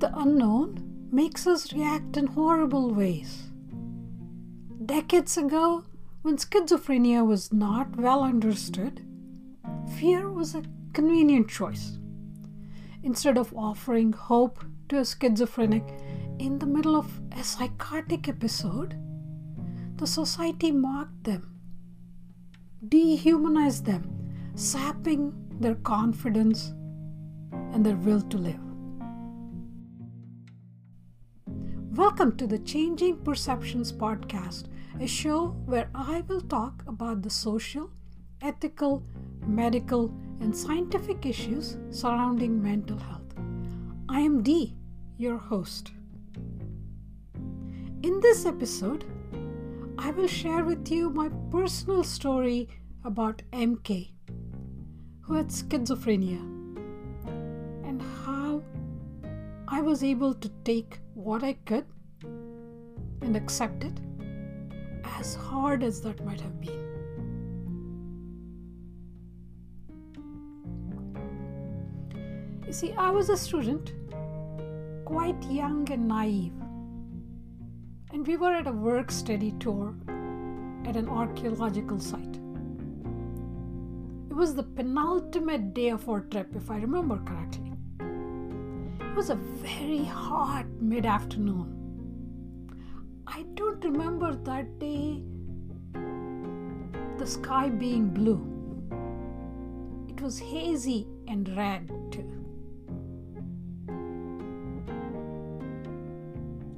the unknown makes us react in horrible ways. Decades ago, when schizophrenia was not well understood, fear was a convenient choice. Instead of offering hope to a schizophrenic in the middle of a psychotic episode, the society mocked them, dehumanized them, sapping their confidence and their will to live. Welcome to the Changing Perceptions podcast, a show where I will talk about the social, ethical, medical, and scientific issues surrounding mental health. I am Dee, your host. In this episode, I will share with you my personal story about MK, who had schizophrenia, and how I was able to take what I could and accept it, as hard as that might have been. You see, I was a student, quite young and naive, and we were at a work study tour at an archaeological site. It was the penultimate day of our trip, if I remember correctly. It was a very hot mid afternoon. I don't remember that day the sky being blue. It was hazy and red.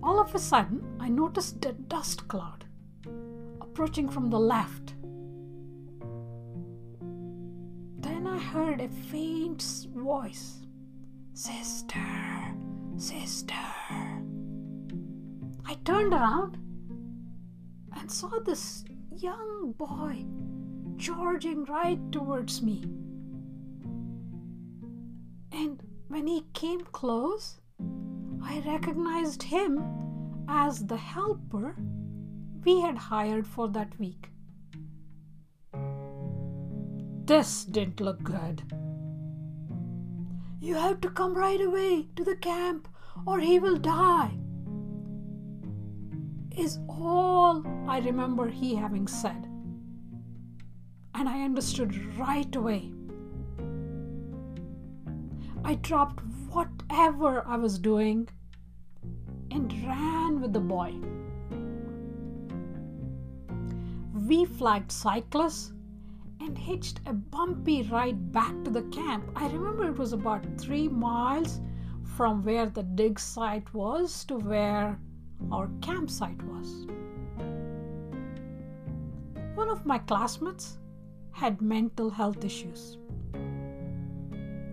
All of a sudden, I noticed a dust cloud approaching from the left. Then I heard a faint voice Sister, sister. I turned around and saw this young boy charging right towards me. And when he came close, I recognized him as the helper we had hired for that week. This didn't look good. You have to come right away to the camp or he will die, is all I remember he having said. And I understood right away. I dropped whatever I was doing and ran with the boy. We flagged cyclists and hitched a bumpy ride back to the camp. I remember it was about three miles from where the dig site was to where our campsite was. One of my classmates had mental health issues.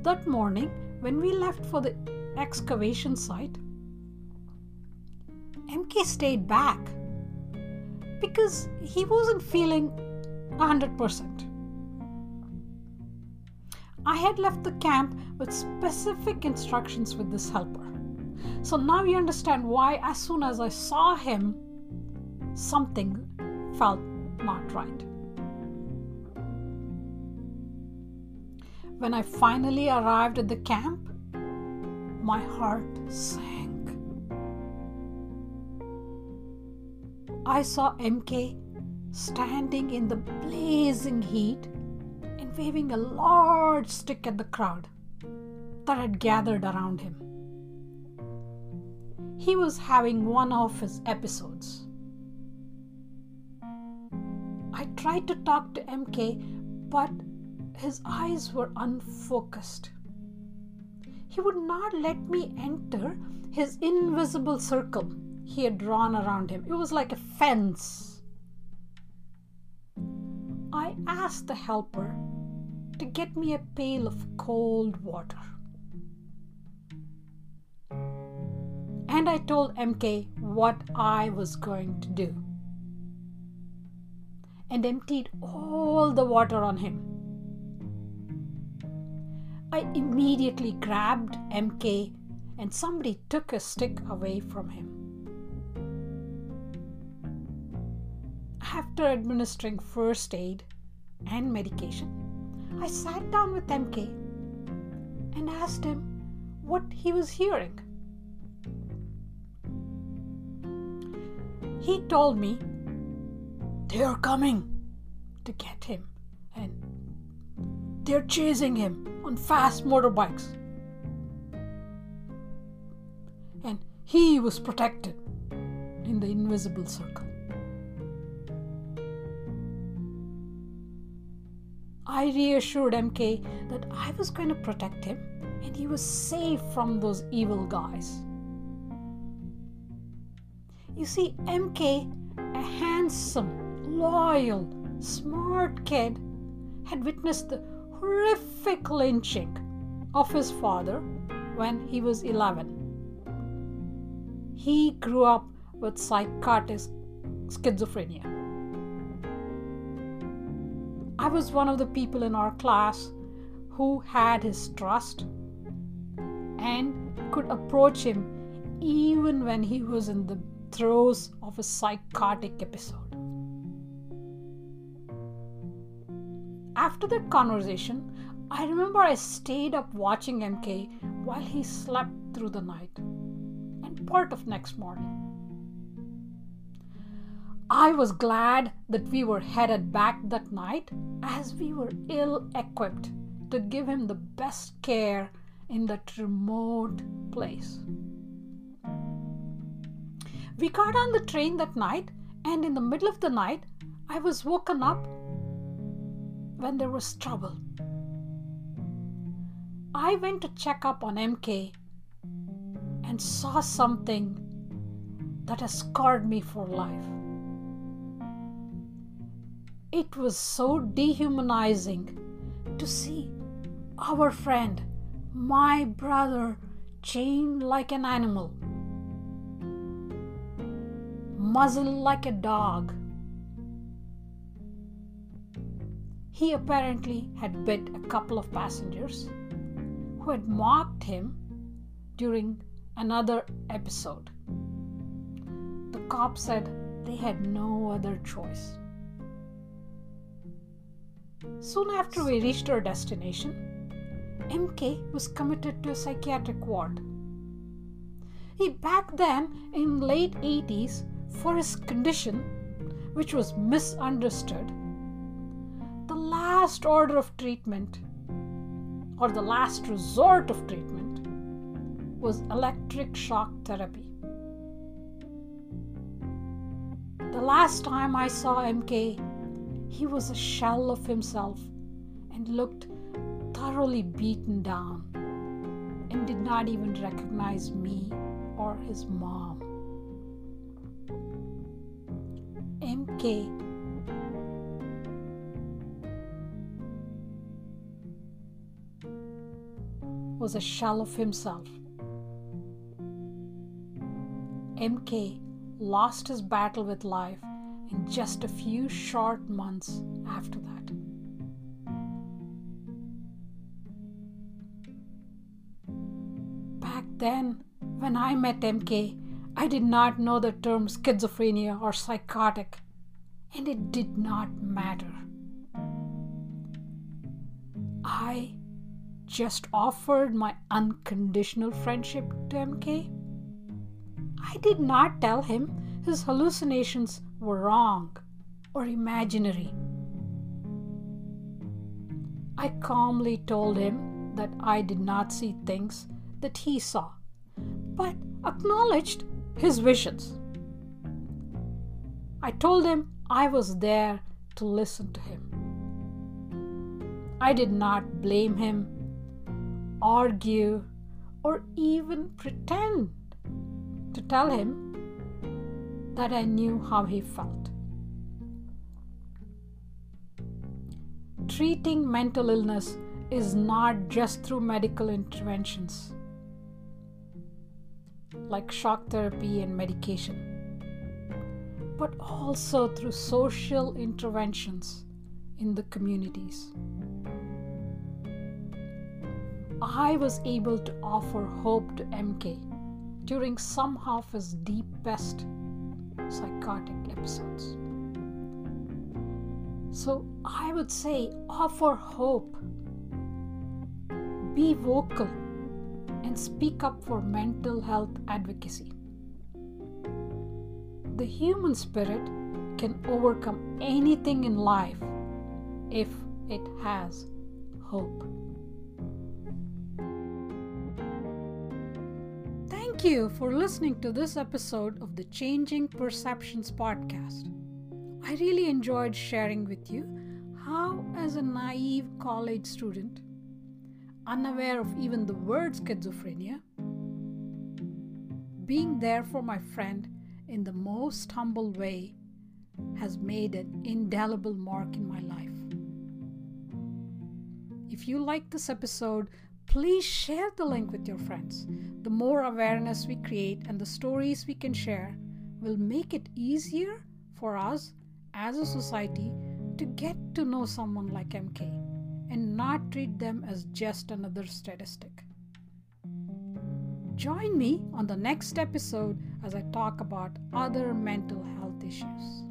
That morning, when we left for the excavation site, MK stayed back because he wasn't feeling 100%. I had left the camp with specific instructions with this helper. So now you understand why, as soon as I saw him, something felt not right. When I finally arrived at the camp, my heart sank. I saw MK standing in the blazing heat and waving a large stick at the crowd that had gathered around him. He was having one of his episodes. I tried to talk to MK, but his eyes were unfocused. He would not let me enter his invisible circle he had drawn around him. It was like a fence. I asked the helper to get me a pail of cold water. And I told MK what I was going to do and emptied all the water on him. I immediately grabbed MK and somebody took a stick away from him. After administering first aid and medication, I sat down with MK and asked him what he was hearing. He told me they are coming to get him and they're chasing him on fast motorbikes. And he was protected in the invisible circle. Reassured MK that I was going to protect him and he was safe from those evil guys. You see, MK, a handsome, loyal, smart kid, had witnessed the horrific lynching of his father when he was 11. He grew up with psychotic schizophrenia. I was one of the people in our class who had his trust and could approach him even when he was in the throes of a psychotic episode. After that conversation, I remember I stayed up watching MK while he slept through the night and part of next morning. I was glad that we were headed back that night as we were ill equipped to give him the best care in that remote place. We got on the train that night, and in the middle of the night, I was woken up when there was trouble. I went to check up on MK and saw something that has scarred me for life. It was so dehumanizing to see our friend, my brother, chained like an animal, muzzled like a dog. He apparently had bit a couple of passengers who had mocked him during another episode. The cop said they had no other choice. Soon after we reached our destination, MK was committed to a psychiatric ward. He back then in late 80s for his condition which was misunderstood the last order of treatment or the last resort of treatment was electric shock therapy the last time i saw mk he was a shell of himself and looked thoroughly beaten down and did not even recognize me or his mom. MK was a shell of himself. MK lost his battle with life in just a few short months after that. Back then, when I met MK, I did not know the term schizophrenia or psychotic, and it did not matter. I just offered my unconditional friendship to MK. I did not tell him his hallucinations were wrong or imaginary. I calmly told him that I did not see things that he saw, but acknowledged his visions. I told him I was there to listen to him. I did not blame him, argue, or even pretend to tell him that I knew how he felt. Treating mental illness is not just through medical interventions like shock therapy and medication, but also through social interventions in the communities. I was able to offer hope to MK during some of his deepest psychotic episodes. So I would say offer hope, be vocal, and speak up for mental health advocacy. the human spirit can overcome anything in life if it has hope. You for listening to this episode of the Changing Perceptions podcast. I really enjoyed sharing with you how, as a naive college student, unaware of even the word schizophrenia, being there for my friend in the most humble way has made an indelible mark in my life. If you like this episode, please share the link with your friends. The more awareness we create and the stories we can share will make it easier for us as a society to get to know someone like MK and not treat them as just another statistic. Join me on the next episode as I talk about other mental health issues.